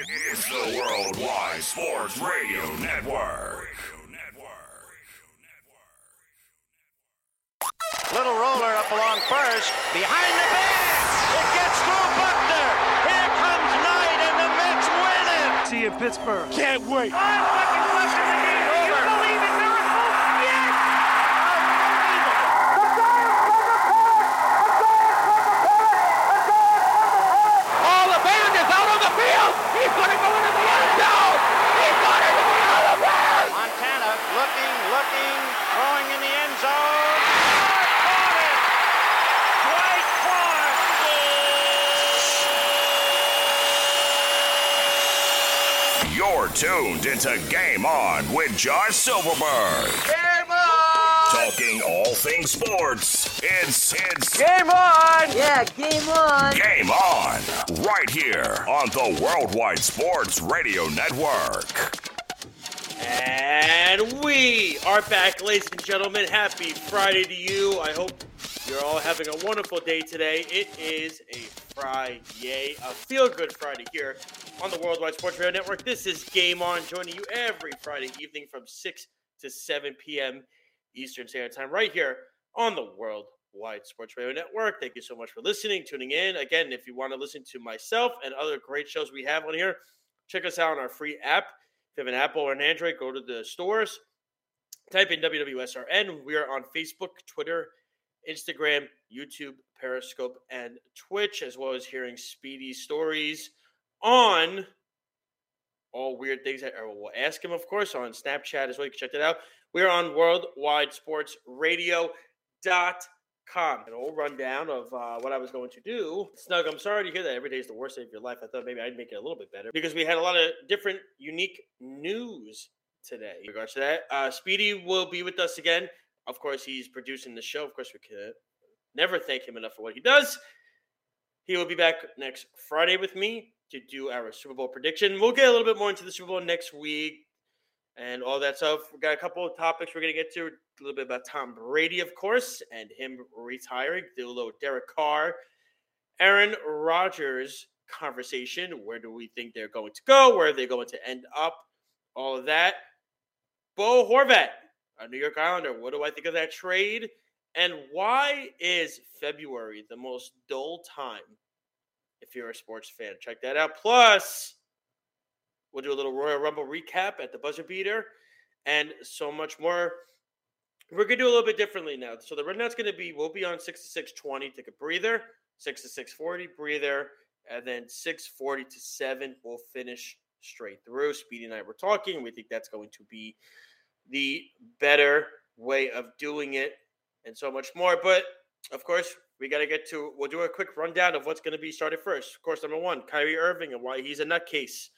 It's the Worldwide Sports Radio Network. Little roller up along first. Behind the bench. It gets through Buckner. Here comes Knight, and the Mets win it. See you Pittsburgh. Can't wait. Oh, looking, looking, throwing in the end zone. Caught it. Dwight Clark. You're tuned into Game On with Josh Silverberg. Game on. Talking all things sports. It's it's Game on. Yeah, game on. Game On right here on the Worldwide Sports Radio Network. And we are back, ladies and gentlemen. Happy Friday to you. I hope you're all having a wonderful day today. It is a Friday, a feel good Friday here on the Worldwide Sports Radio Network. This is Game On, joining you every Friday evening from 6 to 7 p.m. Eastern Standard Time, right here on the Worldwide Sports Radio Network. Thank you so much for listening, tuning in. Again, if you want to listen to myself and other great shows we have on here, check us out on our free app. Have an Apple or an Android, go to the stores, type in WWSRN. We are on Facebook, Twitter, Instagram, YouTube, Periscope, and Twitch, as well as hearing Speedy stories on all weird things that we'll ask him, of course, on Snapchat as well. You can check that out. We're on Worldwide Sports Radio.com. An old rundown of uh, what I was going to do. Snug, I'm sorry to hear that every day is the worst day of your life. I thought maybe I'd make it a little bit better because we had a lot of different, unique news today in regards to that. Uh, Speedy will be with us again. Of course, he's producing the show. Of course, we could never thank him enough for what he does. He will be back next Friday with me to do our Super Bowl prediction. We'll get a little bit more into the Super Bowl next week and all that stuff. We've got a couple of topics we're going to get to. A little bit about Tom Brady, of course, and him retiring. Do a little Derek Carr, Aaron Rodgers conversation. Where do we think they're going to go? Where are they going to end up? All of that. Bo Horvat, a New York Islander. What do I think of that trade? And why is February the most dull time if you're a sports fan? Check that out. Plus, we'll do a little Royal Rumble recap at the buzzer beater and so much more. We're gonna do a little bit differently now. So the rundown's gonna be we'll be on six to six twenty, take a breather, six to six forty, breather, and then six forty to seven, we'll finish straight through. Speedy and I were talking. We think that's going to be the better way of doing it, and so much more. But of course, we got to get to. We'll do a quick rundown of what's going to be started first. Of course, number one, Kyrie Irving and why he's a nutcase.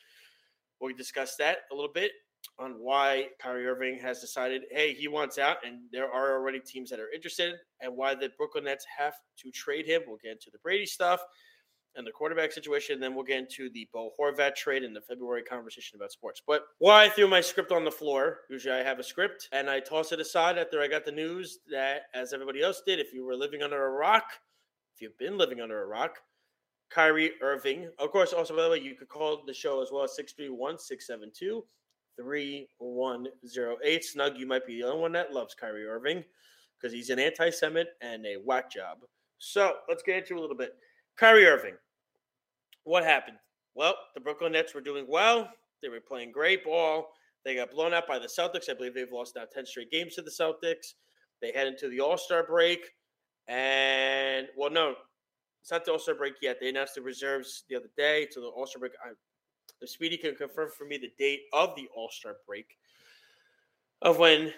We'll discuss that a little bit on why Kyrie Irving has decided, hey, he wants out, and there are already teams that are interested, and why the Brooklyn Nets have to trade him. We'll get into the Brady stuff and the quarterback situation. Then we'll get into the Bo Horvat trade and the February conversation about sports. But why I threw my script on the floor, usually I have a script, and I toss it aside after I got the news that, as everybody else did, if you were living under a rock, if you've been living under a rock, Kyrie Irving. Of course, also, by the way, you could call the show as well 631 672 3108. Snug, you might be the only one that loves Kyrie Irving because he's an anti Semite and a whack job. So let's get into a little bit. Kyrie Irving. What happened? Well, the Brooklyn Nets were doing well. They were playing great ball. They got blown out by the Celtics. I believe they've lost now 10 straight games to the Celtics. They head into the All Star break. And, well, no, it's not the All Star break yet. They announced the reserves the other day to the All Star break. I, the Speedy can confirm for me the date of the All Star break of when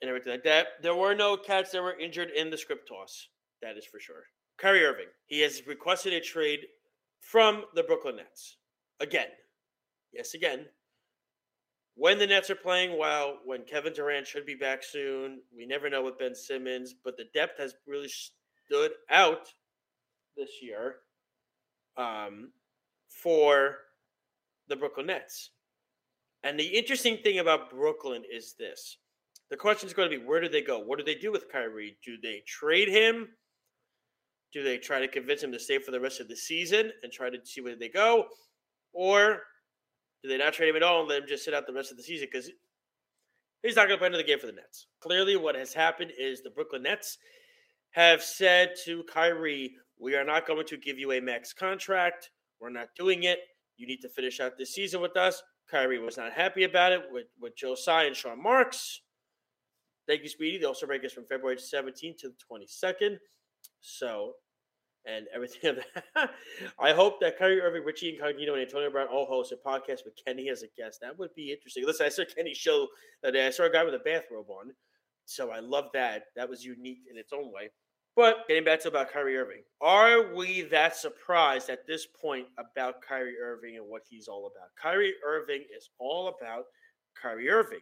and everything like that. There were no cats that were injured in the script toss. That is for sure. Kyrie Irving. He has requested a trade from the Brooklyn Nets. Again. Yes, again. When the Nets are playing well, when Kevin Durant should be back soon, we never know with Ben Simmons, but the depth has really stood out this year um, for the Brooklyn Nets. And the interesting thing about Brooklyn is this. The question is going to be where do they go? What do they do with Kyrie? Do they trade him? Do they try to convince him to stay for the rest of the season and try to see where they go? Or Do they not trade him at all and let him just sit out the rest of the season? Because he's not going to play another game for the Nets. Clearly, what has happened is the Brooklyn Nets have said to Kyrie, We are not going to give you a max contract. We're not doing it. You need to finish out this season with us. Kyrie was not happy about it with, with Joe Tsai and Sean Marks. Thank you, Speedy. The All-Star break is from February 17th to the 22nd. So, and everything of that. I hope that Kyrie Irving, Richie Incognito, and Antonio Brown all host a podcast with Kenny as a guest. That would be interesting. Listen, I saw Kenny's show that day. I saw a guy with a bathrobe on. So I love that. That was unique in its own way. But getting back to about Kyrie Irving, are we that surprised at this point about Kyrie Irving and what he's all about? Kyrie Irving is all about Kyrie Irving.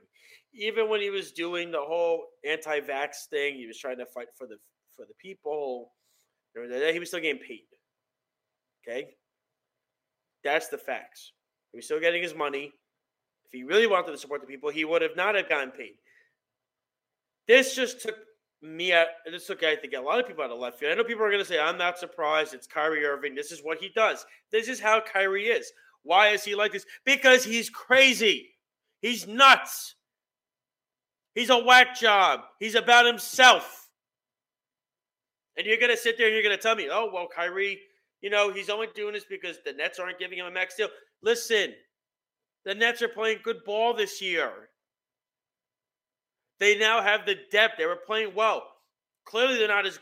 Even when he was doing the whole anti-vax thing, he was trying to fight for the for the people. He was still getting paid. Okay, that's the facts. He was still getting his money. If he really wanted to support the people, he would have not have gotten paid. This just took me at this took I think a lot of people out of left field. I know people are going to say, "I'm not surprised. It's Kyrie Irving. This is what he does. This is how Kyrie is. Why is he like this? Because he's crazy. He's nuts. He's a whack job. He's about himself. And you're going to sit there and you're going to tell me, oh, well, Kyrie, you know, he's only doing this because the Nets aren't giving him a max deal. Listen, the Nets are playing good ball this year. They now have the depth. They were playing well. Clearly, they're not as.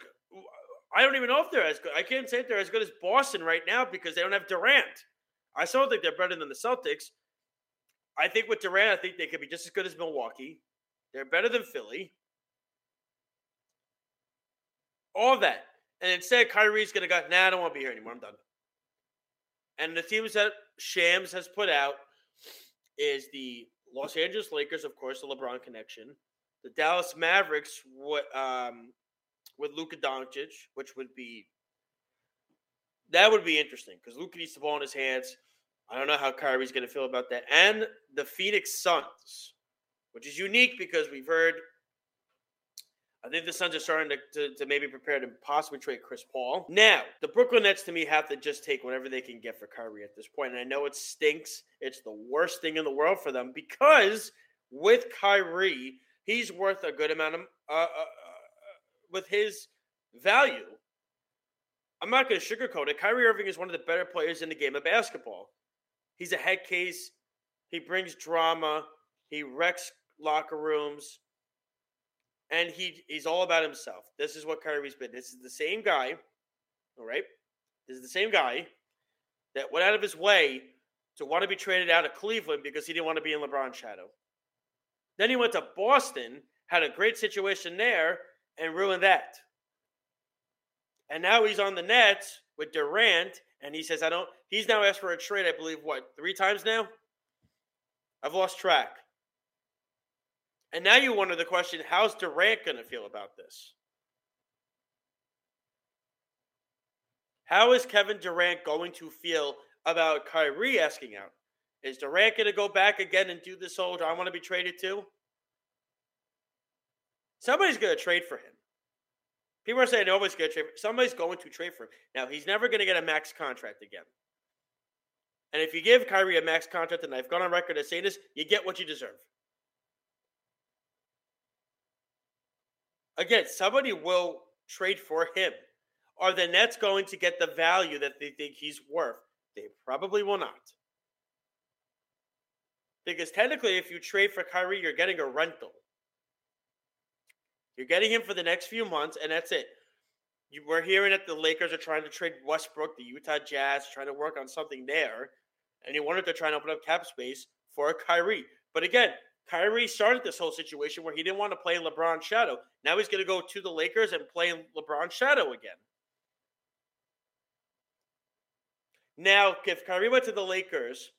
I don't even know if they're as good. I can't say if they're as good as Boston right now because they don't have Durant. I still think they're better than the Celtics. I think with Durant, I think they could be just as good as Milwaukee. They're better than Philly. All that. And instead, Kyrie's going to go, nah, I don't want to be here anymore. I'm done. And the teams that Shams has put out is the Los Angeles Lakers, of course, the LeBron connection. The Dallas Mavericks with, um, with Luka Doncic, which would be that would be interesting because Luka needs the ball in his hands. I don't know how Kyrie's going to feel about that. And the Phoenix Suns, which is unique because we've heard. I think the Suns are starting to, to, to, maybe prepare to possibly trade Chris Paul. Now, the Brooklyn Nets to me have to just take whatever they can get for Kyrie at this point. And I know it stinks. It's the worst thing in the world for them because with Kyrie, he's worth a good amount of uh, uh, uh, with his value. I'm not going to sugarcoat it. Kyrie Irving is one of the better players in the game of basketball. He's a head case. He brings drama. He wrecks locker rooms. And he he's all about himself. This is what Kyrie's been. This is the same guy, all right? This is the same guy that went out of his way to want to be traded out of Cleveland because he didn't want to be in LeBron's shadow. Then he went to Boston, had a great situation there, and ruined that. And now he's on the Nets with Durant, and he says, I don't, he's now asked for a trade, I believe, what, three times now? I've lost track. And now you wonder the question how's Durant going to feel about this? How is Kevin Durant going to feel about Kyrie asking out? Is Durant going to go back again and do this whole I want to be traded too? Somebody's going to trade for him. People are saying nobody's going to trade. For, somebody's going to trade for him. Now he's never going to get a max contract again. And if you give Kyrie a max contract, and I've gone on record as saying this, you get what you deserve. Again, somebody will trade for him. Are the Nets going to get the value that they think he's worth? They probably will not. Because technically, if you trade for Kyrie, you're getting a rental. You're getting him for the next few months, and that's it. You, we're hearing that the Lakers are trying to trade Westbrook, the Utah Jazz, trying to work on something there, and he wanted to try and open up cap space for Kyrie. But again, Kyrie started this whole situation where he didn't want to play LeBron's shadow. Now he's going to go to the Lakers and play LeBron's shadow again. Now, if Kyrie went to the Lakers,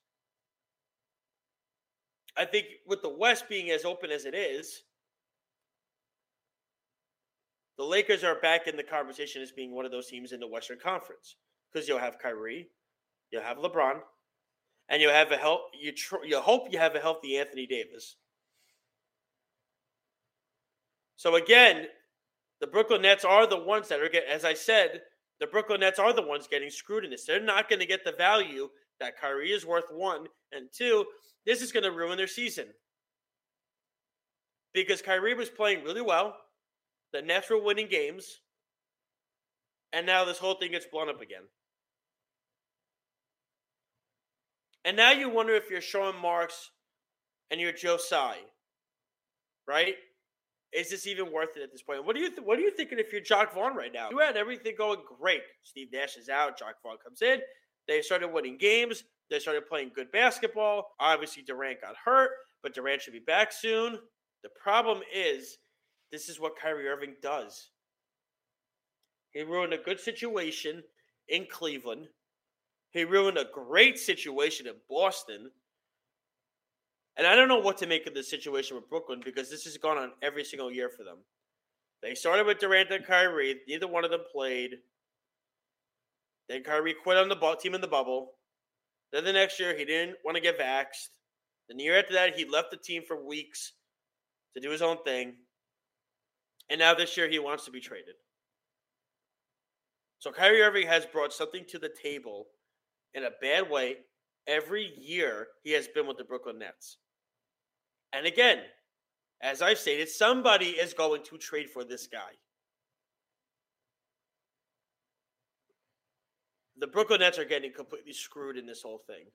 I think with the West being as open as it is, the Lakers are back in the conversation as being one of those teams in the Western Conference because you'll have Kyrie, you'll have LeBron, and you'll have a help. You tr- you hope you have a healthy Anthony Davis. So again, the Brooklyn Nets are the ones that are getting, as I said, the Brooklyn Nets are the ones getting screwed in this. They're not going to get the value that Kyrie is worth one, and two, this is going to ruin their season because Kyrie was playing really well. The Nets were winning games, and now this whole thing gets blown up again. And now you wonder if you're Sean Marks and you're Joe Tsai, right? Is this even worth it at this point? What do you th- What are you thinking if you're Jacque Vaughn right now? You had everything going great. Steve Nash is out. Jacque Vaughn comes in. They started winning games. They started playing good basketball. Obviously, Durant got hurt, but Durant should be back soon. The problem is, this is what Kyrie Irving does. He ruined a good situation in Cleveland. He ruined a great situation in Boston. And I don't know what to make of the situation with Brooklyn because this has gone on every single year for them. They started with Durant and Kyrie. Neither one of them played. Then Kyrie quit on the ball, team in the bubble. Then the next year, he didn't want to get vaxxed. Then the year after that, he left the team for weeks to do his own thing. And now this year, he wants to be traded. So Kyrie Irving has brought something to the table in a bad way every year he has been with the Brooklyn Nets. And again, as I've stated, somebody is going to trade for this guy. The Brooklyn Nets are getting completely screwed in this whole thing.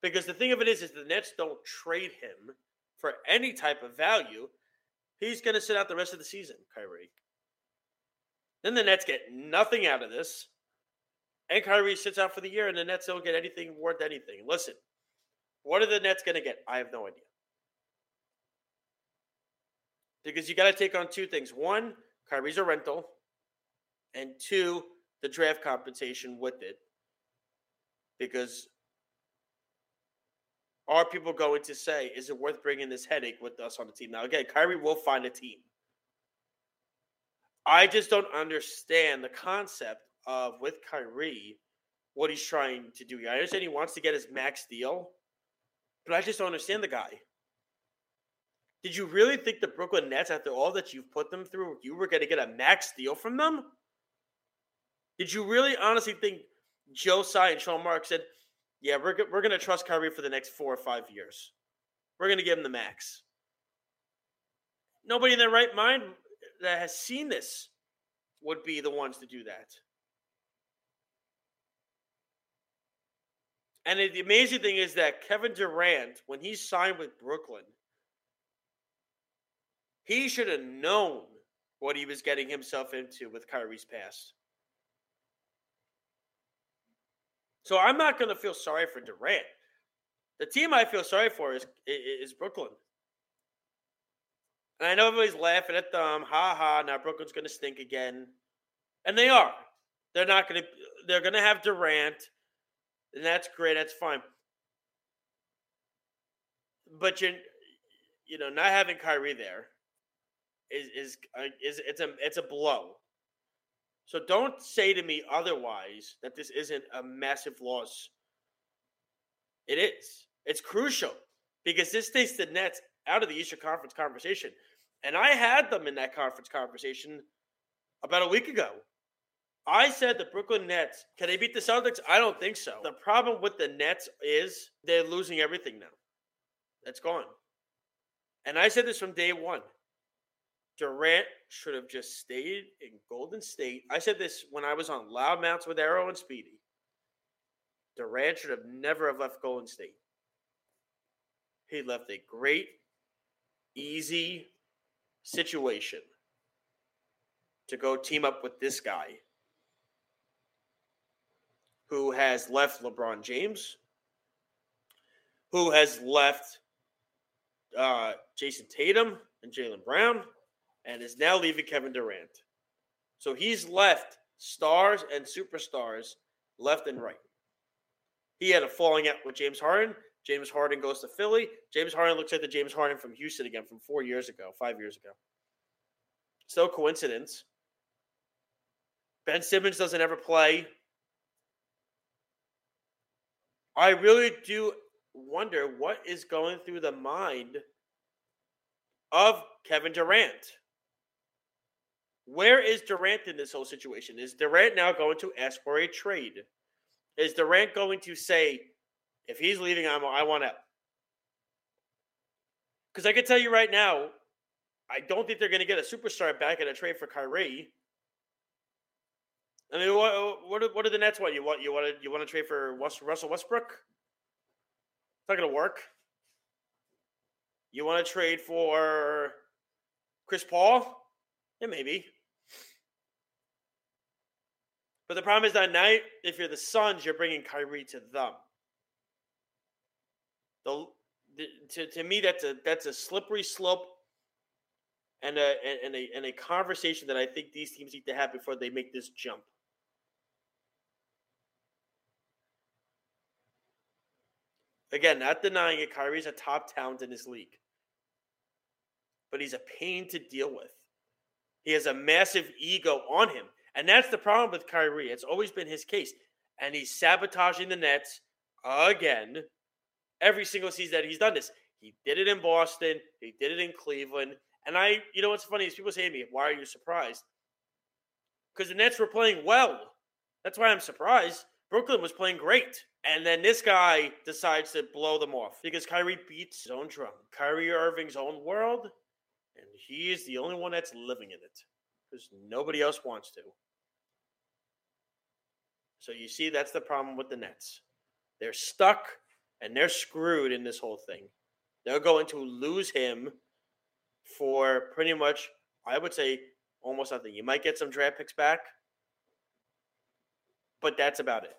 Because the thing of it is, is the Nets don't trade him for any type of value. He's going to sit out the rest of the season, Kyrie. Then the Nets get nothing out of this. And Kyrie sits out for the year, and the Nets don't get anything worth anything. Listen, what are the Nets going to get? I have no idea. Because you got to take on two things. One, Kyrie's a rental. And two, the draft compensation with it. Because are people going to say, is it worth bringing this headache with us on the team? Now, again, Kyrie will find a team. I just don't understand the concept of with Kyrie what he's trying to do. I understand he wants to get his max deal, but I just don't understand the guy. Did you really think the Brooklyn Nets, after all that you've put them through, you were going to get a max deal from them? Did you really honestly think Joe Tsai and Sean Mark said, yeah, we're, we're going to trust Kyrie for the next four or five years? We're going to give him the max. Nobody in their right mind that has seen this would be the ones to do that. And the amazing thing is that Kevin Durant, when he signed with Brooklyn, he should have known what he was getting himself into with Kyrie's past. So I'm not going to feel sorry for Durant. The team I feel sorry for is is Brooklyn. And I know everybody's laughing at them. Ha ha! Now Brooklyn's going to stink again, and they are. They're not going to. They're going to have Durant and that's great. That's fine. But you, you know, not having Kyrie there is is uh, is it's a it's a blow. So don't say to me otherwise that this isn't a massive loss. It is. It's crucial because this takes the Nets out of the Eastern Conference conversation. And I had them in that conference conversation about a week ago. I said the Brooklyn Nets, can they beat the Celtics? I don't think so. The problem with the Nets is they're losing everything now. That's gone. And I said this from day one. Durant should have just stayed in Golden State. I said this when I was on Loud Loudmouths with Arrow and Speedy. Durant should have never have left Golden State. He left a great, easy situation to go team up with this guy who has left LeBron James, who has left uh, Jayson Tatum and Jaylen Brown, and is now leaving Kevin Durant. So he's left stars and superstars left and right. He had a falling out with James Harden. James Harden goes to Philly. James Harden looks like the James Harden from Houston again from four years ago, five years ago. It's no coincidence. Ben Simmons doesn't ever play. I really do wonder what is going through the mind of Kevin Durant. Where is Durant in this whole situation? Is Durant now going to ask for a trade? Is Durant going to say, If he's leaving, I'm, I want out. Because I can tell you right now, I don't think they're going to get a superstar back in a trade for Kyrie. I mean, what what what are the Nets want? You want you want to you want to trade for Russell Westbrook? It's not going to work. You want to trade for Chris Paul? Yeah, maybe. But the problem is that night, if you're the Suns, you're bringing Kyrie to them. The, the to, to me, that's a that's a slippery slope and a and a and a conversation that I think these teams need to have before they make this jump. Again, not denying it, Kyrie's a top talent in this league. But he's a pain to deal with. He has a massive ego on him. And that's the problem with Kyrie. It's always been his case. And he's sabotaging the Nets again every single season that he's done this. He did it in Boston, he did it in Cleveland. And I, you know what's funny is people say to me, why are you surprised? Because the Nets were playing well. That's why I'm surprised. Brooklyn was playing great. And then this guy decides to blow them off because Kyrie beats his own drum. Kyrie Irving's own world, and he is the only one that's living in it because nobody else wants to. So you see, that's the problem with the Nets. They're stuck and they're screwed in this whole thing. They're going to lose him for pretty much, I would say, almost nothing. You might get some draft picks back, but that's about it.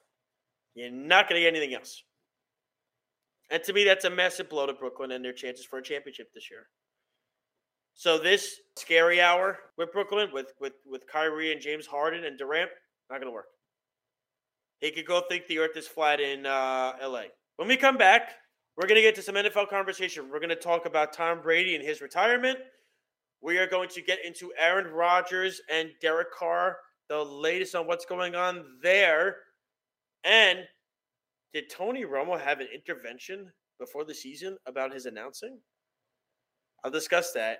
You're not going to get anything else. And to me, that's a massive blow to Brooklyn and their chances for a championship this year. So this scary hour with Brooklyn, with with with Kyrie and James Harden and Durant, not to work. He could go think the earth is flat in uh, LA. When we come back, we're to get to some NFL conversation. We're to talk about Tom Brady and his retirement. We are going to get into Aaron Rodgers and Derek Carr, the latest on what's going on there. And did Tony Romo have an intervention before the season about his announcing? I'll discuss that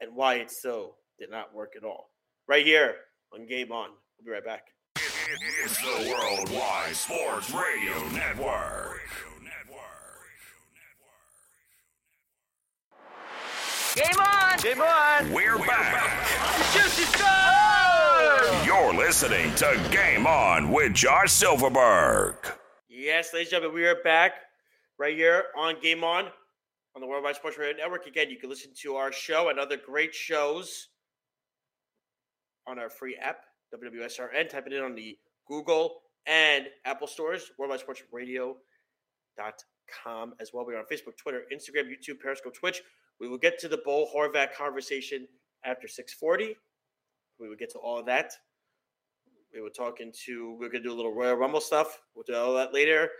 and why it so did not work at all. Right here on Game On. We'll be right back. It's the Worldwide Sports Radio Network. Game on! Game on! We're back. Juicy stuff! You're listening to Game On with Josh Silverberg. Yes, ladies and gentlemen, we are back right here on Game On on the Worldwide Sports Radio Network. Again, you can listen to our show and other great shows on our free app, WWSRN. Type it in on the Google and Apple stores, Worldwide Sports Radio.com as well. We're on Facebook, Twitter, Instagram, YouTube, Periscope, Twitch. We will get to the Bo Horvat conversation after 640. We will get to all of that. We were talking to, we're going to do a little Royal Rumble stuff. We'll do all that later.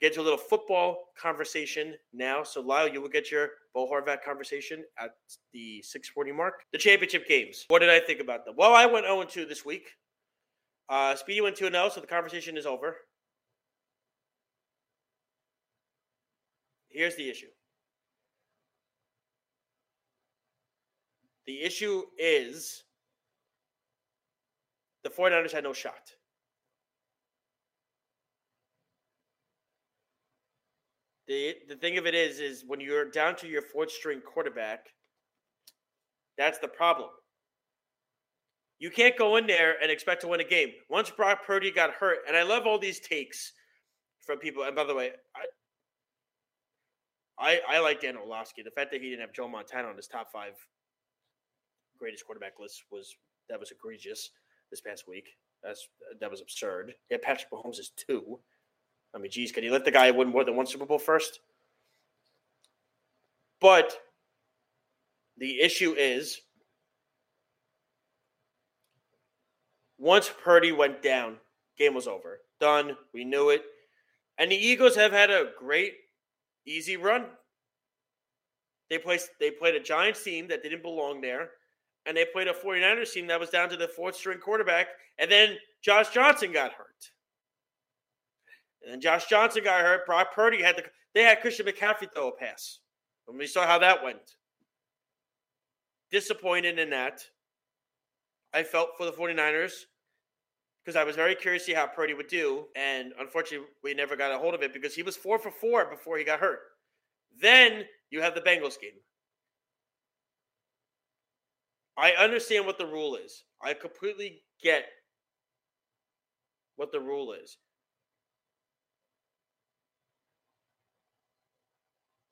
Get to a little football conversation now. So, Lyle, you will get your Bo Horvat conversation at the 640 mark. The championship games. What did I think about them? Well, I went 0 2 this week. Uh, Speedy went 2 0, so the conversation is over. Here's the issue the issue is the 49ers had no shot. The the thing of it is is when you're down to your fourth string quarterback, that's the problem. You can't go in there and expect to win a game. Once Brock Purdy got hurt, and I love all these takes from people. And by the way, I I, I like Dan Orlovsky. The fact that he didn't have Joe Montana on his top five greatest quarterback list was that was egregious this past week. That's that was absurd. Yeah, Patrick Mahomes is two. I mean, geez, can you let the guy win more than one Super Bowl first? But the issue is once Purdy went down, game was over. Done. We knew it. And the Eagles have had a great, easy run. They placed they played a Giants team that didn't belong there, and they played a 49ers team that was down to the fourth string quarterback, and then Josh Johnson got hurt. And Josh Johnson got hurt. Brock Purdy had the they had Christian McCaffrey throw a pass. And we saw how that went. Disappointed in that. I felt for the 49ers because I was very curious to see how Purdy would do, and unfortunately, we never got a hold of it because he was four for four before he got hurt. Then you have the Bengals game. I understand what the rule is. I completely get what the rule is.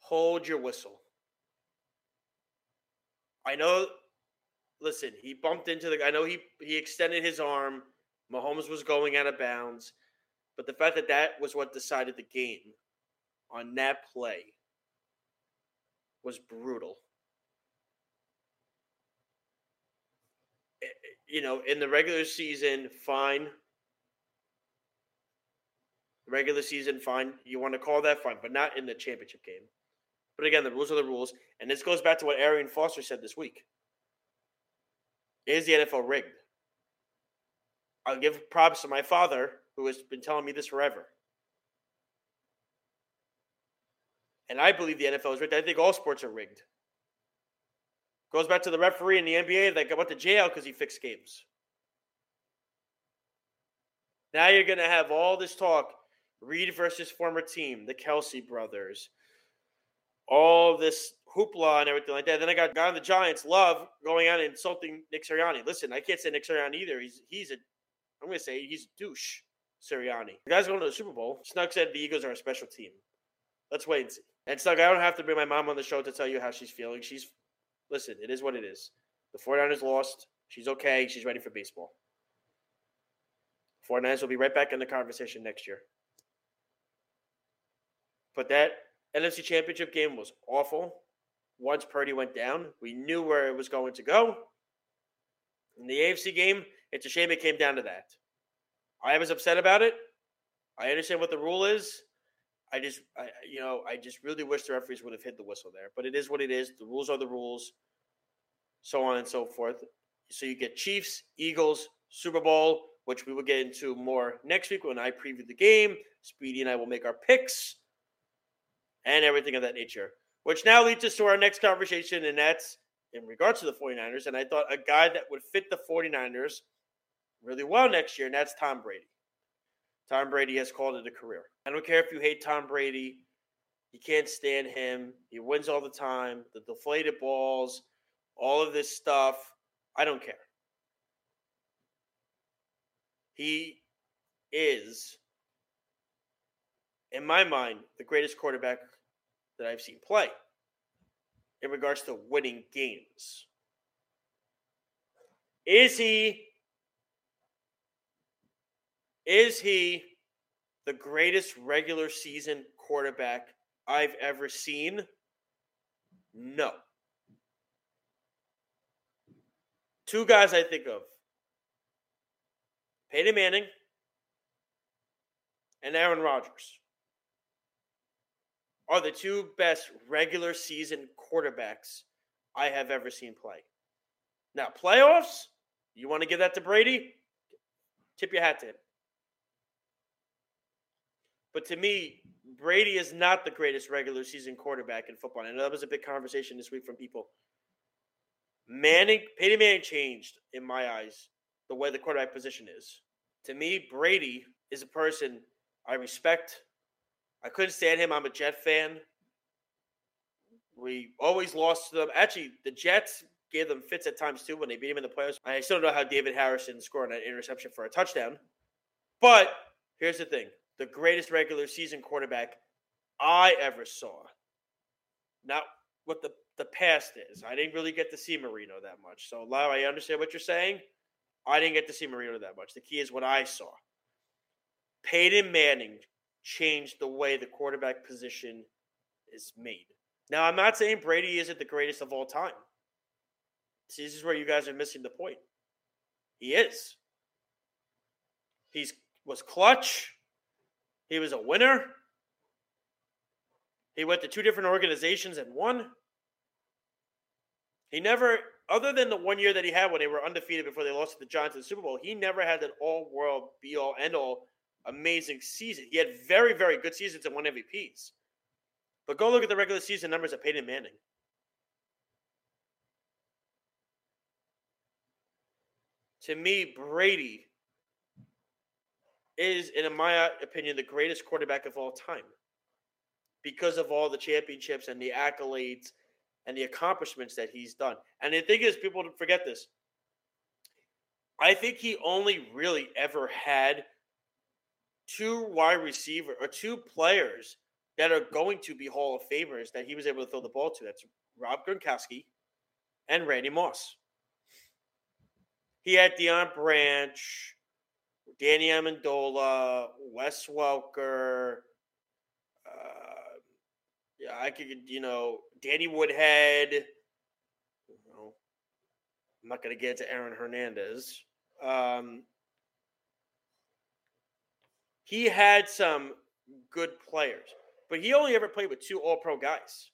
Hold your whistle. I know. Listen, he bumped into the. I know he he extended his arm. Mahomes was going out of bounds, but the fact that that was what decided the game on that play was brutal. Eh, eh, You know, in the regular season, fine. Regular season, fine. You want to call that fine, but not in the championship game. But again, the rules are the rules. And this goes back to what Arian Foster said this week. Is the NFL rigged? I'll give props to my father, who has been telling me this forever. And I believe the NFL is rigged. I think all sports are rigged. Goes back to the referee in the NBA that went to jail because he fixed games. Now you're going to have all this talk Reid versus former team, the Kelce brothers, all this hoopla and everything like that. Then I got on the Giants, Love, going out and insulting Nick Sirianni. Listen, I can't say Nick Sirianni either. He's he's a I'm gonna say he's a douche, Sirianni. The guy's going to the Super Bowl. Snug said the Eagles are a special team. Let's wait and see. And Snug, I don't have to bring my mom on the show to tell you how she's feeling. She's listen, it is what it is. The 49ers lost. She's okay. She's ready for baseball. 49ers will be right back in the conversation next year. But that NFC Championship game was awful. Once Purdy went down, we knew where it was going to go. In the AFC game, it's a shame it came down to that. I was upset about it. I understand what the rule is. I just, I, you know, I just really wish the referees would have hit the whistle there. But it is what it is. The rules are the rules, so on and so forth. So you get Chiefs, Eagles, Super Bowl, which we will get into more next week when I preview the game. Speedy and I will make our picks and everything of that nature. Which now leads us to our next conversation, and that's in regards to the 49ers. And I thought a guy that would fit the 49ers really well next year, and that's Tom Brady. Tom Brady has called it a career. I don't care if you hate Tom Brady, you can't stand him. He wins all the time, the deflated balls, all of this stuff. I don't care. He is, in my mind, the greatest quarterback that I've seen play in regards to winning games. Is he is he the greatest regular season quarterback I've ever seen? No. Two guys I think of Peyton Manning and Aaron Rodgers are the two best regular season quarterbacks I have ever seen play. Now, playoffs, you want to give that to Brady? Tip your hat to him. But to me, Brady is not the greatest regular season quarterback in football. And that was a big conversation this week from people. Manning, Peyton Manning changed, in my eyes, the way the quarterback position is. To me, Brady is a person I respect. I couldn't stand him. I'm a Jet fan. We always lost to them. Actually, the Jets gave them fits at times too when they beat him in the playoffs. I still don't know how David Harrison scored an interception for a touchdown. But here's the thing the greatest regular season quarterback I ever saw. Not what the, the past is. I didn't really get to see Marino that much. So, Lau, I understand what you're saying. I didn't get to see Marino that much. The key is what I saw. Peyton Manning changed the way the quarterback position is made. Now, I'm not saying Brady isn't the greatest of all time. See, this is where you guys are missing the point. He is. He's was clutch. He was a winner. He went to two different organizations and won. He never, other than the one year that he had when they were undefeated before they lost to the Giants in the Super Bowl, he never had an all world, be all, end all amazing season. He had very, very good seasons and won MVPs. But go look at the regular season numbers of Peyton Manning. To me, Brady is, in my opinion, the greatest quarterback of all time because of all the championships and the accolades and the accomplishments that he's done. And the thing is, people forget this. I think he only really ever had two wide receiver or two players that are going to be Hall of Famers that he was able to throw the ball to. That's Rob Gronkowski and Randy Moss. He had Deion Branch, Danny Amendola, Wes Welker. Uh, yeah, I could, you know, Danny Woodhead. You know, I'm not going to get to Aaron Hernandez. Um, he had some good players, but he only ever played with two All Pro guys.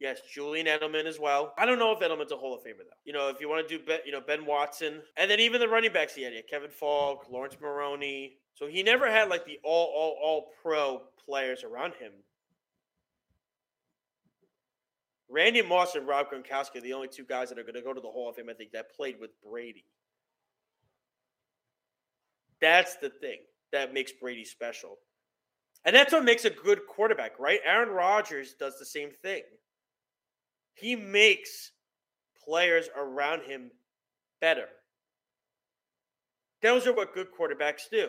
Yes, Julian Edelman as well. I don't know if Edelman's a Hall of Famer though. You know, if you want to do, ben, you know, Ben Watson, and then even the running backs he had, yeah, Kevin Faulk, Laurence Maroney. So he never had like the all, all, all pro players around him. Randy Moss and Rob Gronkowski are the only two guys that are going to go to the Hall of Fame. I think that played with Brady. That's the thing that makes Brady special. And that's what makes a good quarterback, right? Aaron Rodgers does the same thing. He makes players around him better. Those are what good quarterbacks do.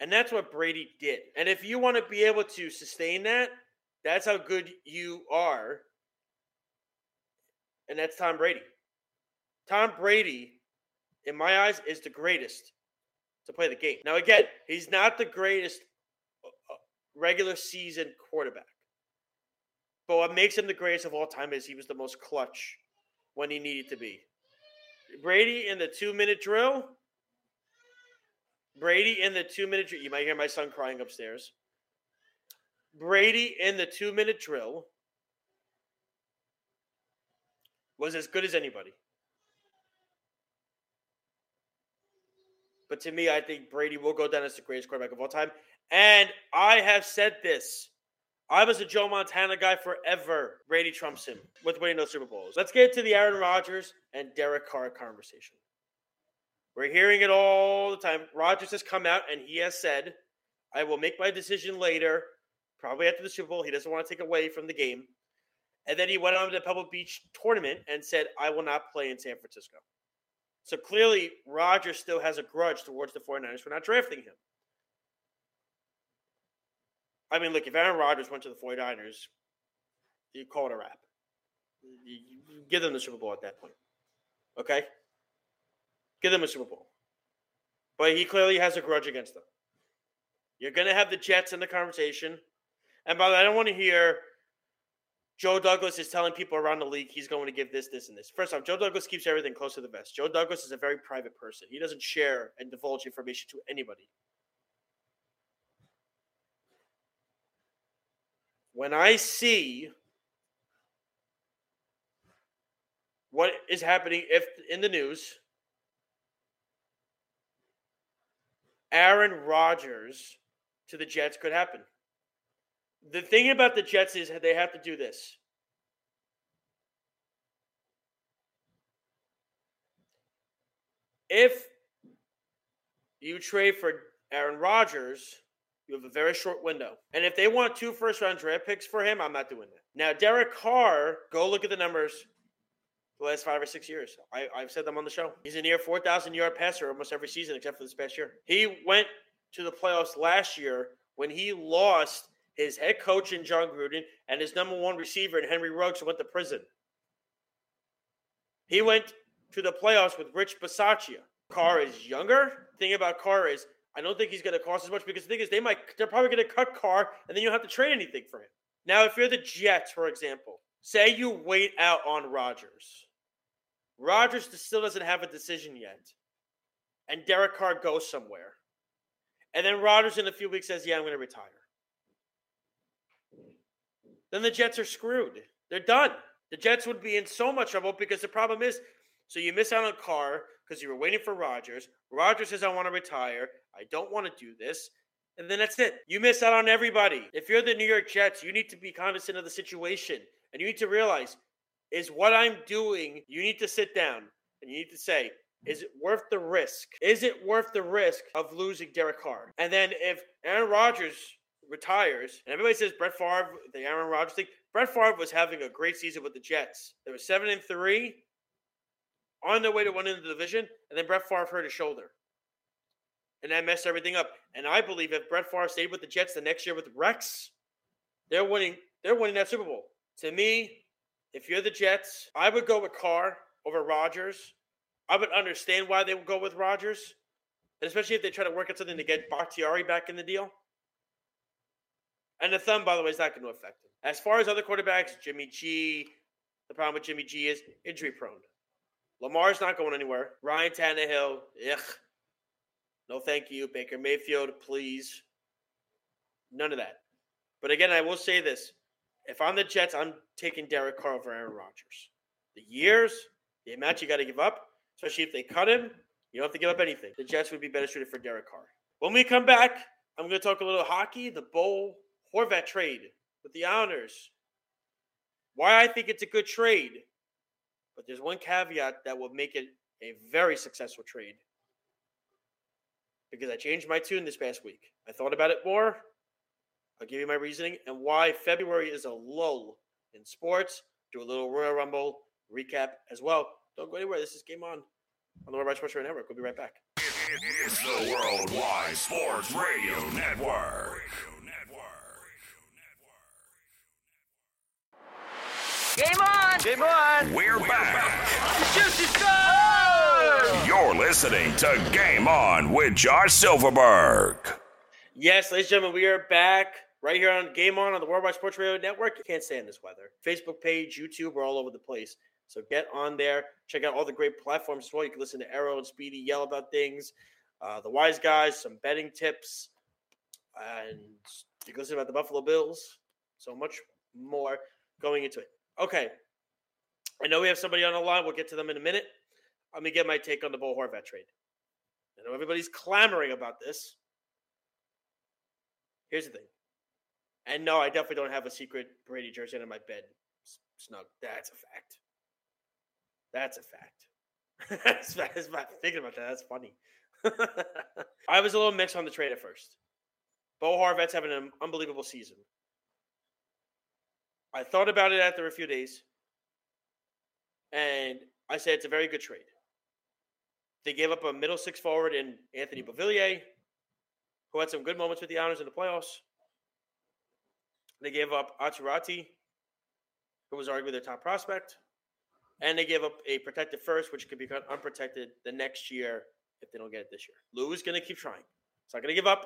And that's what Brady did. And if you want to be able to sustain that, that's how good you are. And that's Tom Brady. Tom Brady, in my eyes, is the greatest to play the game. Now, again, he's not the greatest uh, uh, regular season quarterback. But what makes him the greatest of all time is he was the most clutch when he needed to be. Brady in the two minute drill. Brady in the two minute drill. You might hear my son crying upstairs. Brady in the two minute drill was as good as anybody. But to me, I think Brady will go down as the greatest quarterback of all time. And I have said this I was a Joe Montana guy forever. Brady trumps him with winning those Super Bowls. Let's get to the Aaron Rodgers and Derek Carr conversation. We're hearing it all the time. Rodgers has come out and he has said, I will make my decision later, probably after the Super Bowl. He doesn't want to take away from the game. And then he went on to the Pebble Beach tournament and said, I will not play in San Francisco. So clearly, Rodgers still has a grudge towards the 49ers for not drafting him. I mean, look, if Aaron Rodgers went to the 49ers, you call it a wrap. You give them the Super Bowl at that point. Okay? Give them a Super Bowl. But he clearly has a grudge against them. You're going to have the Jets in the conversation. And by the way, I don't want to hear Joe Douglas is telling people around the league he's going to give this, this, and this. First off, Joe Douglas keeps everything close to the vest. Joe Douglas is a very private person. He doesn't share and divulge information to anybody. when I see what is happening if in the news Aaron Rodgers to the Jets could happen. The thing about the Jets is they have to do this. If you trade for Aaron Rodgers, you have a very short window. And if they want two first round draft picks for him, I'm not doing that. Now, Derek Carr, go look at the numbers the last five or six years. I, have said them on the show. He's a near 4,000 yard passer almost every season except for this past year. He went to the playoffs last year when he lost his head coach in Jon Gruden and his number one receiver in Henry Ruggs went to prison. He went to the playoffs with Rich Bisaccia. Carr is younger. Thing about Carr is I don't think he's going to cost as much because the thing is, they might they're probably going to cut Carr, and then you don't have to trade anything for him. Now, if you're the Jets, for example, say you wait out on Rodgers. Rodgers still doesn't have a decision yet, and Derek Carr goes somewhere, and then Rodgers in a few weeks says, "Yeah, I'm going to retire." Then the Jets are screwed. They're done. The Jets would be in so much trouble because the problem is, so you miss out on Carr because you were waiting for Rodgers. Rodgers says, I want to retire. I don't want to do this. And then that's it. You miss out on everybody. If you're the New York Jets, you need to be cognizant of the situation. And you need to realize is what I'm doing, you need to sit down and you need to say, Is it worth the risk? Is it worth the risk of losing Derek Carr? And then if Aaron Rodgers retires, and everybody says Brett Favre, the Aaron Rodgers thing, Brett Favre was having a great season with the Jets. They were seven and three, on their way to winning the division, and then Brett Favre hurt his shoulder, and that messed everything up. And I believe if Brett Favre stayed with the Jets the next year with Rex, they're winning. They're winning that Super Bowl. To me, if you're the Jets, I would go with Carr over Rodgers. I would understand why they would go with Rodgers, especially if they try to work out something to get Bakhtiari back in the deal. And the thumb, by the way, is not going to affect him. As far as other quarterbacks, Jimmy G, the problem with Jimmy G is injury prone. Lamar's not going anywhere. Ryan Tannehill, ugh. No thank you. Baker Mayfield, please. None of that. But again, I will say this. If I'm the Jets, I'm taking Derek Carr over Aaron Rodgers. The years, the amount you got to give up, especially if they cut him, you don't have to give up anything. The Jets would be better suited for Derek Carr. When we come back, I'm going to talk a little hockey, the Bo Horvat trade with the Islanders. Why I think it's a good trade. But there's one caveat that will make it a very successful trade. Because I changed my tune this past week. I thought about it more. I'll give you my reasoning and why February is a lull in sports. Do a little Royal Rumble recap as well. Don't go anywhere. This is Game On on the Worldwide Sports Radio Network. We'll be right back. It's the Worldwide Sports Radio Network. Game on! Game on! We're back. Juicy stuff! You're listening to Game On with Josh Silverberg. Yes, ladies and gentlemen, we are back right here on Game On on the Worldwide Sports Radio Network. You can't stand this weather. Facebook page, YouTube, we're all over the place. So get on there. Check out all the great platforms as well. You can listen to Errol and Speedy yell about things, uh, the Wise Guys, some betting tips, and you can listen about the Buffalo Bills. So much more going into it. Okay. I know we have somebody on the line. We'll get to them in a minute. Let me get my take on the Bo Horvat trade. I know everybody's clamoring about this. Here's the thing. And no, I definitely don't have a secret Brady jersey under my bed. Snug. That's a fact. That's a fact. that's, that's thinking about that. That's funny. I was a little mixed on the trade at first. Bo Horvat's having an unbelievable season. I thought about it after a few days, and I said it's a very good trade. They gave up a middle six forward in Anthony mm. Beauvillier, who had some good moments with the Islanders in the playoffs. They gave up Aatu Raty, who was arguably their top prospect, and they gave up a protected first, which could become unprotected the next year if they don't get it this year. Lou is going to keep trying. He's not going to give up.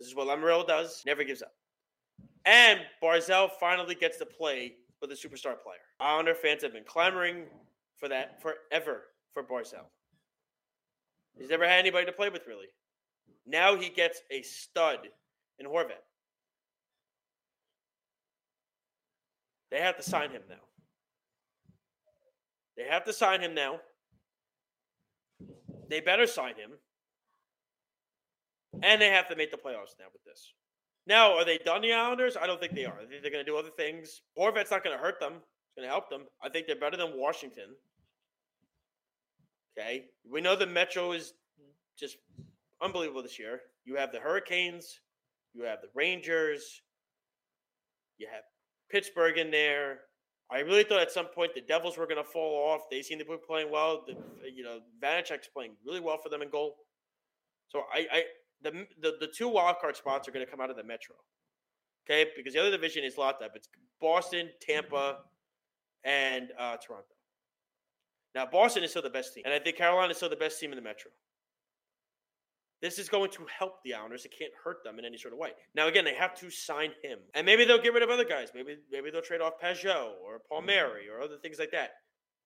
This is what Lamoriello does. Never gives up. And Barzal finally gets to play with a superstar player. Islander fans have been clamoring for that forever for Barzal. He's never had anybody to play with, really. Now he gets a stud in Horvat. They have to sign him now. They have to sign him now. They better sign him. And they have to make the playoffs now with this. Now, are they done the Islanders? I don't think they are. I think they're going to do other things. Horvat's not going to hurt them. It's going to help them. I think they're better than Washington. Okay. We know the Metro is just unbelievable this year. You have the Hurricanes, you have the Rangers, you have Pittsburgh in there. I really thought at some point the Devils were going to fall off. They seem to be playing well. The, you know, Vanecek's playing really well for them in goal. So I, I the, the the two wild card spots are going to come out of the Metro. Okay, because the other division is locked up. It's Boston, Tampa, and uh, Toronto. Now Boston is still the best team, and I think Carolina is still the best team in the Metro. This is going to help the Islanders. It can't hurt them in any sort of way. Now, again, they have to sign him, and maybe they'll get rid of other guys. Maybe maybe they'll trade off Pageau or Palmieri or other things like that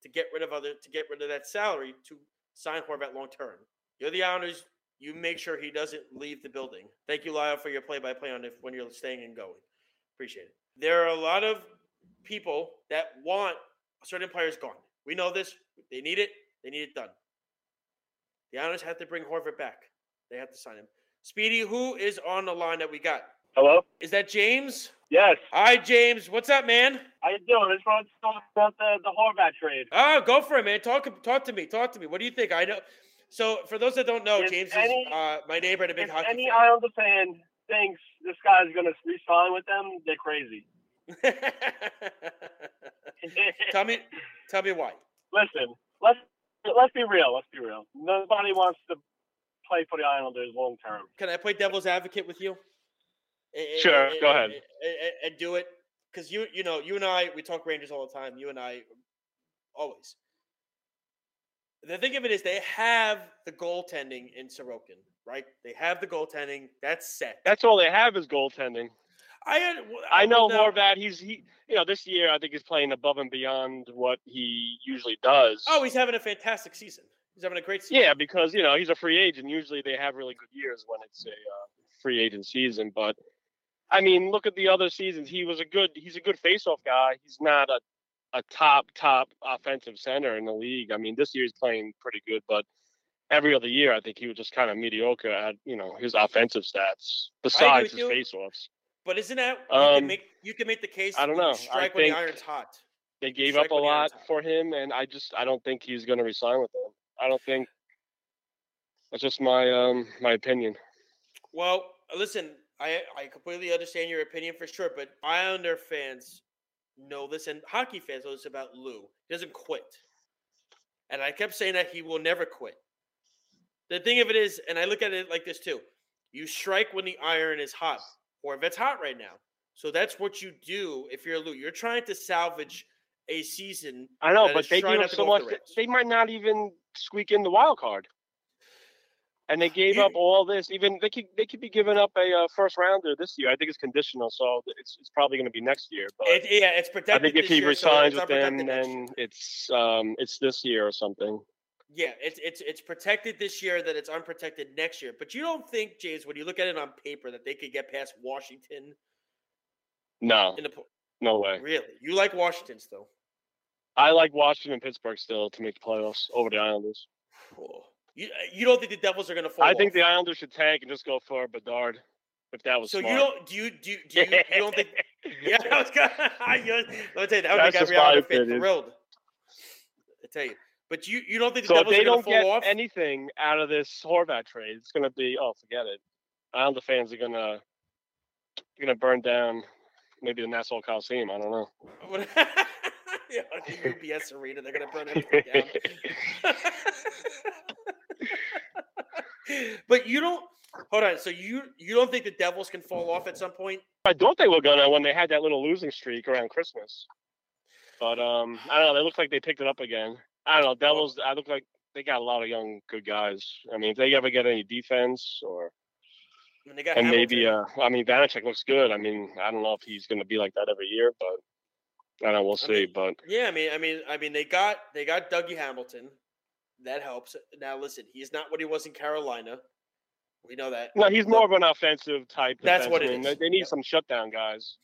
to get rid of other to get rid of that salary to sign Horvat long term. You're the Islanders. You make sure he doesn't leave the building. Thank you, Lyle, for your play-by-play on if when you're staying and going. Appreciate it. There are a lot of people that want certain players gone. We know this. They need it. They need it done. The Islanders have to bring Horvat back. They have to sign him. Speedy, who is on the line that we got? Hello? Is that James? Yes. Hi, James. What's up, man? How you doing? I just wanted to talk about the, the Horvat trade. Oh, go for it, man. Talk talk to me. Talk to me. What do you think? I know. So, for those that don't know, If James any- is uh, my neighbor and a big If hockey any fan. Islander fan thinks this guy's going to re-sign with them, they're crazy. tell me, tell me why. Listen, let's let's be real. Let's be real. Nobody wants to play for the Islanders long term. Can I play devil's advocate with you? And- Sure, and- go ahead. and- and- and do it because you, you know, you and I, we talk Rangers all the time. You and I, always. The thing of it is, they have the goaltending in Sorokin, right? They have the goaltending. That's set. That's all they have is goaltending. I, I know now- Horvat. He's he, you know, this year I think he's playing above and beyond what he usually does. Oh, he's having a fantastic season. He's having a great season. yeah, because you know he's a free agent. Usually they have really good years when it's a uh, free agent season. But I mean, look at the other seasons. He was a good. He's a good faceoff guy. He's not a a top top offensive center in the league. I mean, this year he's playing pretty good, but every other year I think he was just kind of mediocre at you know his offensive stats besides his you. faceoffs. But isn't that you can Um, make you can make the case? I don't know. I Strike when the iron's hot. They gave Strike up a lot for him, and I just I don't think he's going to resign with them. I don't think that's just my um my opinion. Well, listen, I I completely understand your opinion for sure, but Islander fans know this, and hockey fans know this about Lou. He doesn't quit, and I kept saying that he will never quit. The thing of it is, and I look at it like this too: you strike when the iron is hot, or if it's hot right now. So that's what you do if you're Lou. You're trying to salvage a season. I know, but they trying gave not up to so much. the. They might not even squeak in the wild card. And they gave up all this. Even they could they could be giving up a uh, first rounder this year. I think it's conditional, so it's it's probably going to be next year. But It, yeah, it's protected. I think if he year, resigns it's with them, unprotected next year. then it's um it's this year or something. Yeah, it's it's it's protected this year. That it's unprotected next year. But you don't think, James, when you look at it on paper, that they could get past Washington No, in the po- no way. really? You like Washington still? I like Washington and Pittsburgh still to make the playoffs over the Islanders. Oh. You uh, you don't think the Devils are going to fall? I think the Islanders should tank and just go for Bedard. If that was So smart. you don't do you do you, do you, you don't think? Yeah, I was gonna. let me tell you that would That's make every Islander fan thrilled. I tell you, but you you don't think the So if Devils they are going don't to get off? anything out of this Horvat trade, it's gonna be oh forget it. Islander fans are gonna gonna burn down maybe the Nassau Coliseum. I don't know. Yeah, the UBS arena, they're going to burn everything down. but you don't. Hold on. So you you don't think the Devils can fall off at some point? I thought they were gonna when they had that little losing streak around Christmas. But um, I don't know. They look like they picked it up again. I don't know. Devils. I look like they got a lot of young good guys. I mean, if they ever get any defense or And and maybe uh, I mean Vanecek looks good. I mean, I don't know if he's gonna be like that every year, but I don't know. We'll I see. mean, but yeah, I mean, I mean, I mean, they got they got Dougie Hamilton. That helps. Now listen, he's not what he was in Carolina. We know that. no, he's But- more of an offensive type. That's what it is. They, they need Yep. some shutdown guys.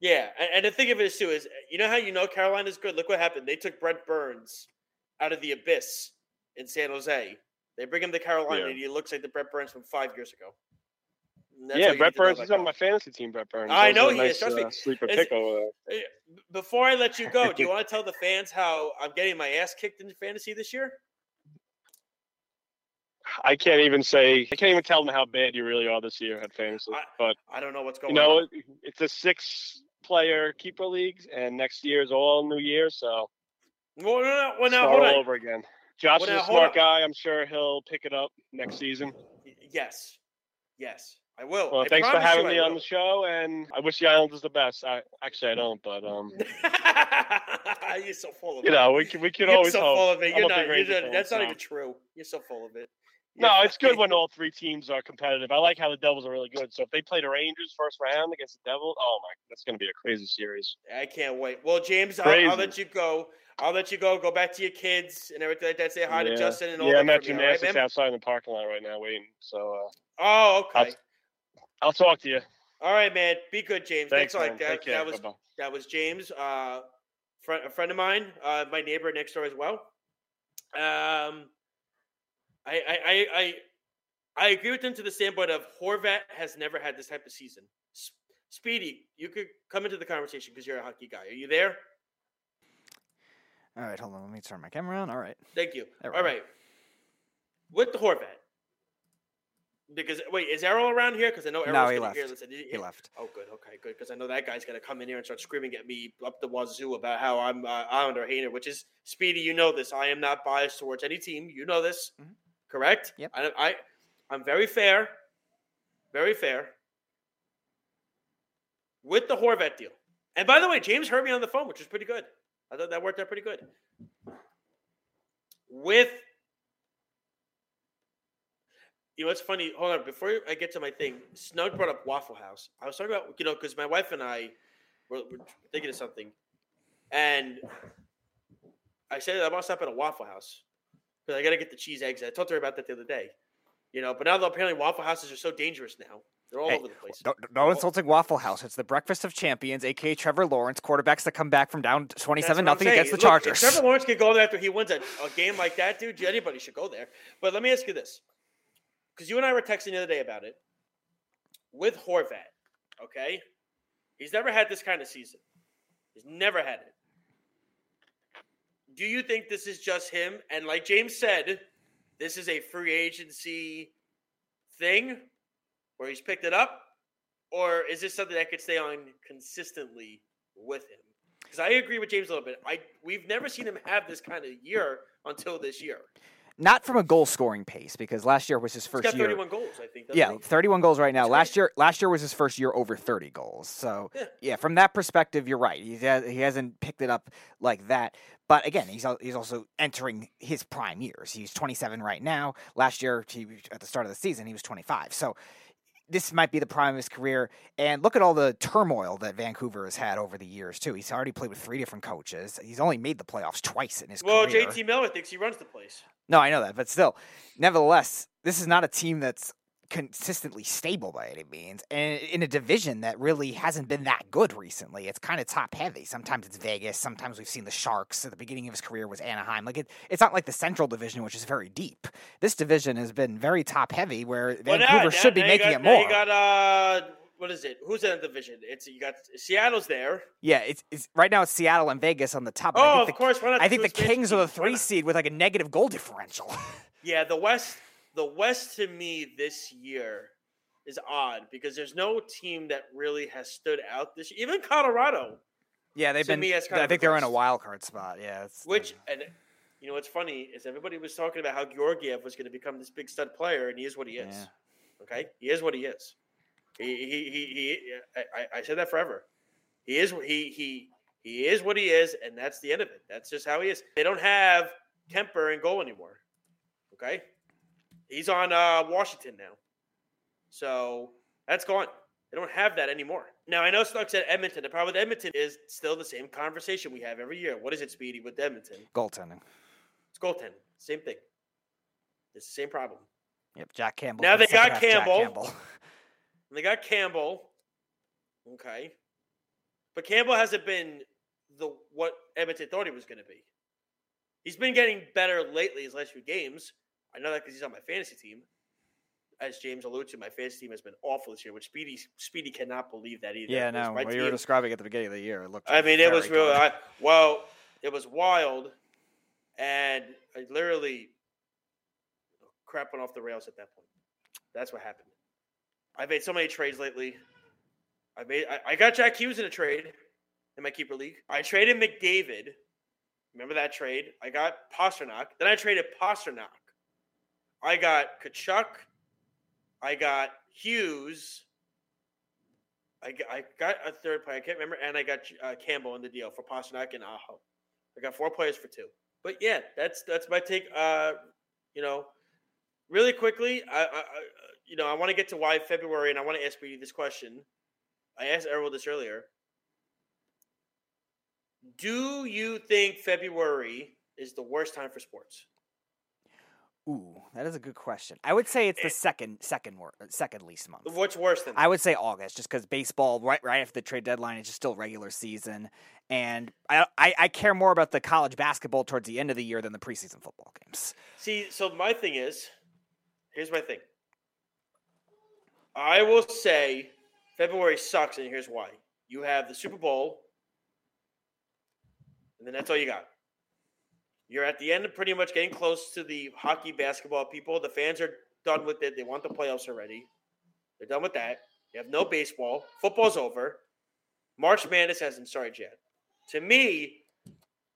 Yeah, and, and the thing of it is too is you know how you know Carolina's good. Look what happened. They took Brent Burns out of the abyss in San Jose. They bring him to Carolina, Yeah. and he looks like the Brent Burns from five years ago. And that's all yeah, Brett need to know Burns. He's on my fantasy team. Brett Burns. I know a he nice, is, trust me. uh, sleeper pick over there. Eh, Before I let you go, do you want to tell the fans how I'm getting my ass kicked in fantasy this year? I can't even say. I can't even tell them how bad you really are this year at fantasy. I- but I don't know what's you going know, on. it- it's a six-player keeper leagues, and next year is all new year, so Well, no, well, now start hold all on. over again. Josh Well, is now, a smart guy. I'm sure he'll pick it up next season. Yes, yes, I will. Well, I thanks for having me on the show, and I wish the island Islanders the best. I actually I don't, but um, You're so full of you it. know, we can we can You're always so hope. full of it. You're big not. You're not fan, that's not so. even true. You're so full of it. No, it's good when all three teams are competitive. I like how the Devils are really good. So if they play the Rangers first round against the Devils, oh my, that's going to be a crazy series. I can't wait. Well, James, I'll, I'll let you go. I'll let you go. Go back to your kids and everything like that. Say hi yeah. to Justin and all yeah, that. I'm at for me, all right, gymnastics man? outside in the parking lot right now waiting. So uh, Oh, okay. I'll talk to you. All right, man. Be good, James. Thanks, Thanks, man. That, that was Bye-bye. that was James, uh, friend, a friend of mine, uh, my neighbor next door as well. Um, I, I, I, I, I agree with him to the standpoint of Horvat has never had this type of season. Speedy, you could come into the conversation because you're a hockey guy. Are you there? All right, hold on. Let me turn my camera on. All right. Thank you. All go. right. With the Horvat. Because wait, is Errol around here? Because I know No, he left. Hear this. He, He left. Oh, good. Okay, good. Because I know that guy's gonna come in here and start screaming at me up the wazoo about how I'm uh, Islander hater. Which is Speedy. You know this. I am not biased towards any team. You know this. Mhm. Correct. Yep. I, I, I'm very fair. Very fair. With the Horvat deal. And by the way, James heard me on the phone, which was pretty good. I thought that worked out pretty good. With you know, it's funny. Hold on, before I get to my thing, Snug brought up Waffle House. I was talking about, you know, because my wife and I were, were thinking of something, and I said I want to stop at a Waffle House because I got to get the cheese eggs. I talked to her about that the other day, you know. But now, though, apparently, Waffle Houses are so dangerous now; they're all Hey, over the place. No, no insulting Waffle House. It's the breakfast of champions, aka Trevor Lawrence, quarterbacks that come back from down twenty-seven nothing against the Look, Chargers. If Trevor Lawrence could go there after he wins a, a game like that, dude, anybody should go there. But let me ask you this, because you and I were texting the other day about it. With Horvat, okay, he's never had this kind of season. He's never had it. Do you think this is just him? And like James said, this is a free agency thing where he's picked it up, or is this something that could stay on consistently with him? Because I agree with James a little bit. I we've never seen him have this kind of year until this year. Not from a goal scoring pace, because last year was his He's first got year. 31 goals, I think. Yeah, he? 31 goals right now. That's last great. year, last year was his first year over 30 goals. So Yeah. yeah, from that perspective, you're right. He has, he hasn't picked it up like that. But again, he's he's also entering his prime years. He's 27 right now. Last year, he at the start of the season, he was 25. So this might be the prime of his career. And look at all the turmoil that Vancouver has had over the years too. He's already played with three different coaches. He's only made the playoffs twice in his Well, career. JT Miller thinks he runs the place. No, I know that, but still, nevertheless, this is not a team that's consistently stable by any means, and in a division that really hasn't been that good recently. It's kind of top heavy. Sometimes it's Vegas. Sometimes we've seen the Sharks. At the beginning of his career was Anaheim. Like it, it's not like the Central Division, which is very deep. This division has been very top heavy, where Well, Vancouver now- should be now you making got- it more. You got uh, what is it? Who's in the division? It's you got Seattle's there. yeah, it's, it's right now it's Seattle and Vegas on the top. but I Oh, think of the, course. Why not I think the Kings are the three seed with like a negative goal differential. Yeah, the West. The West to me this year is odd because there's no team that really has stood out this. Year. Even Colorado, yeah, they've been. me, I of think they're in a wild card spot. Yeah, it's, which and you know what's funny is everybody was talking about how Georgiev was going to become this big stud player, and he is what he is. Yeah. Okay, he is what he is. He he he. he I, I- said that forever. He is he he he is what he is, and that's the end of it. That's just how he is. They don't have Kuemper in goal anymore. Okay, he's on uh, Washington now, so that's gone. They don't have that anymore. Now I know Snug said Edmonton. The problem with Edmonton is still the same conversation we have every year. What is it, Speedy, with Edmonton? goaltending. It's goaltending. Same thing. It's the same problem. Yep, Jack Campbell. Now they got Campbell. Campbell. And they got Campbell. Okay. But Campbell hasn't been the what Edmonton thought he was going to be. He's been getting better lately his last few games. I know that because he's on my fantasy team. As James alluded to, my fantasy team has been awful this year, which Speedy Speedy cannot believe that either. Yeah, no. What you were describing at the beginning of the year, it looked. I mean, it was really. I, well, it was wild, and I literally crapping off the rails at that point. That's what happened. I've made so many trades lately. I made I, I got Jack Hughes in a trade in my keeper league. I traded McDavid. Remember that trade? I got Pastrnak. Then I traded Pastrnak. I got Tkachuk. I got Hughes. I got, I got a third player. I can't remember, and I got uh, Campbell in the deal for Pastrnak and Aho. I got four players for two. But yeah, that's that's my take. Uh, you know, really quickly, I, I you know I want to get to why February, and I want to ask you this question. I asked Errol this earlier. Do you think February is the worst time for sports? Ooh, that is a good question. I would say it's the Eh. second, second, wor- second least month. What's worse than I would say August, just because baseball right right after the trade deadline is just still regular season, and I, I I care more about the college basketball towards the end of the year than the preseason football games. See, so my thing is, here's my thing. I will say February sucks, and here's why. You have the Super Bowl, and then that's all you got. You're at the end of pretty much getting close to the hockey basketball people. The fans are done with it. They want the playoffs already. They're done with that. You have no baseball. Football's over. March Madness hasn't started yet. To me,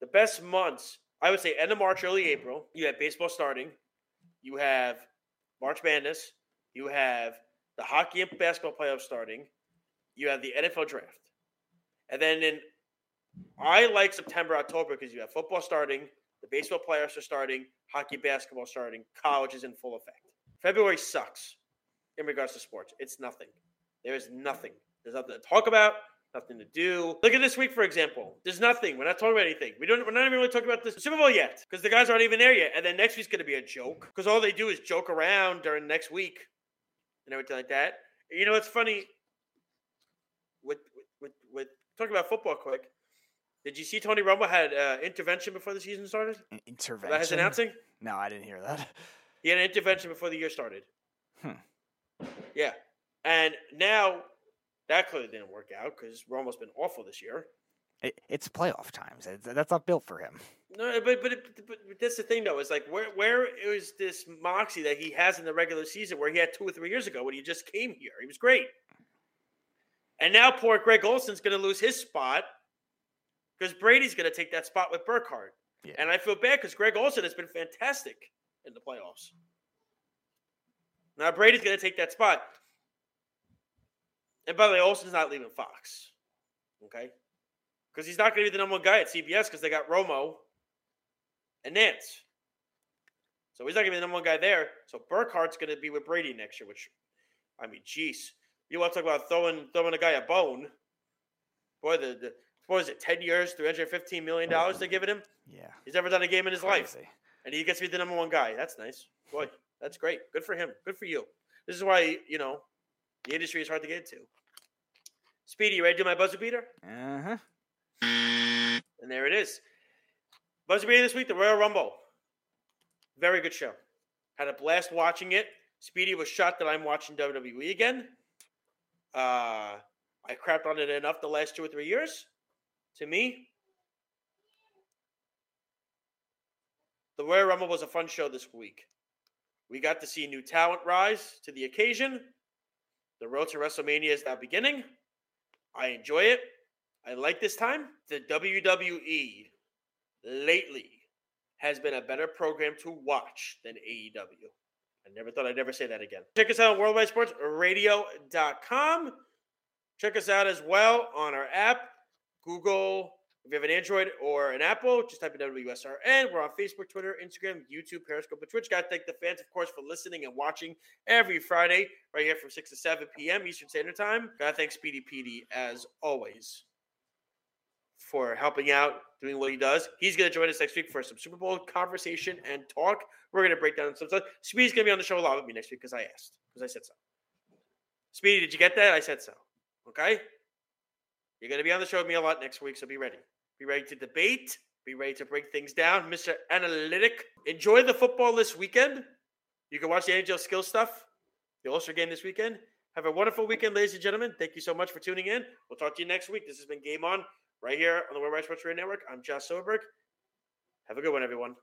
the best months, I would say end of March, early April, you have baseball starting. You have March Madness. You have the hockey and basketball playoffs starting. You have the NFL draft. And then in I like September, October because you have football starting, the baseball playoffs are starting, hockey, basketball starting, college is in full effect. February sucks in regards to sports. It's nothing. There is nothing. There's nothing to talk about, nothing to do. Look at this week, for example. There's nothing. We're not talking about anything. We don't. We're not even really talking about the Super Bowl yet because the guys aren't even there yet. And then next week's going to be a joke because all they do is joke around during next week and everything like that. You know, it's funny. With with with talking about football, quick. Did you see Tony Romo had uh, intervention before the season started? An intervention. That his announcing. No, I didn't hear that. He had an intervention before the year started. Hmm. Yeah, and now that clearly didn't work out because Romo's been awful this year. It, it's playoff times. That's not built for him. No, but but, it, but that's the thing though. Is like where where is this moxie that he has in the regular season where he had two or three years ago when he just came here? He was great, and now poor Greg Olsen's going to lose his spot because Brady's going to take that spot with Burkhardt. Yeah. And I feel bad because Greg Olsen has been fantastic in the playoffs. Now Brady's going to take that spot. And by the way, Olsen's not leaving Fox. Okay? Because he's not going to be the number one guy at CBS because they got Romo and Nance. So he's not going to be the number one guy there. So Burkhardt's going to be with Brady next year, which, I mean, jeez. You want to talk about throwing throwing a guy a bone? Boy, the, the what is it? Ten years, three hundred fifteen million dollars they're giving him. Yeah. He's never done a game in his life, and he gets to be the number one guy. That's nice. Boy, that's great. Good for him. Good for you. This is why you know the industry is hard to get into. Speedy, you ready to do my buzzer beater? Uh huh. And there it is. Buzzer beater this week: the Royal Rumble. Very good show. Had a blast watching it. Speedy was shocked that I'm watching WWE again. Uh, I crapped on it enough the last two or three years. To me, the Royal Rumble was a fun show this week. We got to see new talent rise to the occasion. The road to WrestleMania is now beginning. I enjoy it. I like this time. The WWE lately has been a better program to watch than AEW. I never thought I'd ever say that again. Check us out on worldwidesportsradio.com. Check us out as well on our app, Google. If you have an Android or an Apple, just type in WSRN. We're on Facebook, Twitter, Instagram, YouTube, Periscope, and Twitch. Got to thank the fans, of course, for listening and watching every Friday, right here from 6 to 7 p.m. Eastern Standard Time. Got to thank Speedy Petey, as always, for helping out, doing what he does. He's going to join us next week for some Super Bowl conversation and talk. We're going to break down some stuff. Speedy's going to be on the show a lot with me next week because I asked, because I said so. Speedy, did you get that? I said so. Okay? You're going to be on the show with me a lot next week, so be ready. Be ready to debate. Be ready to break things down. Mr. Analytic, enjoy the football this weekend. You can watch the NHL skill stuff, the All-Star game this weekend. Have a wonderful weekend, ladies and gentlemen. Thank you so much for tuning in. We'll talk to you next week. This has been Game On right here on the Worldwide Sports Radio Network. I'm Josh Soberg. Have a good one, everyone.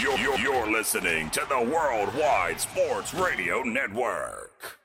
You're, you're, you're listening to the Worldwide Sports Radio Network.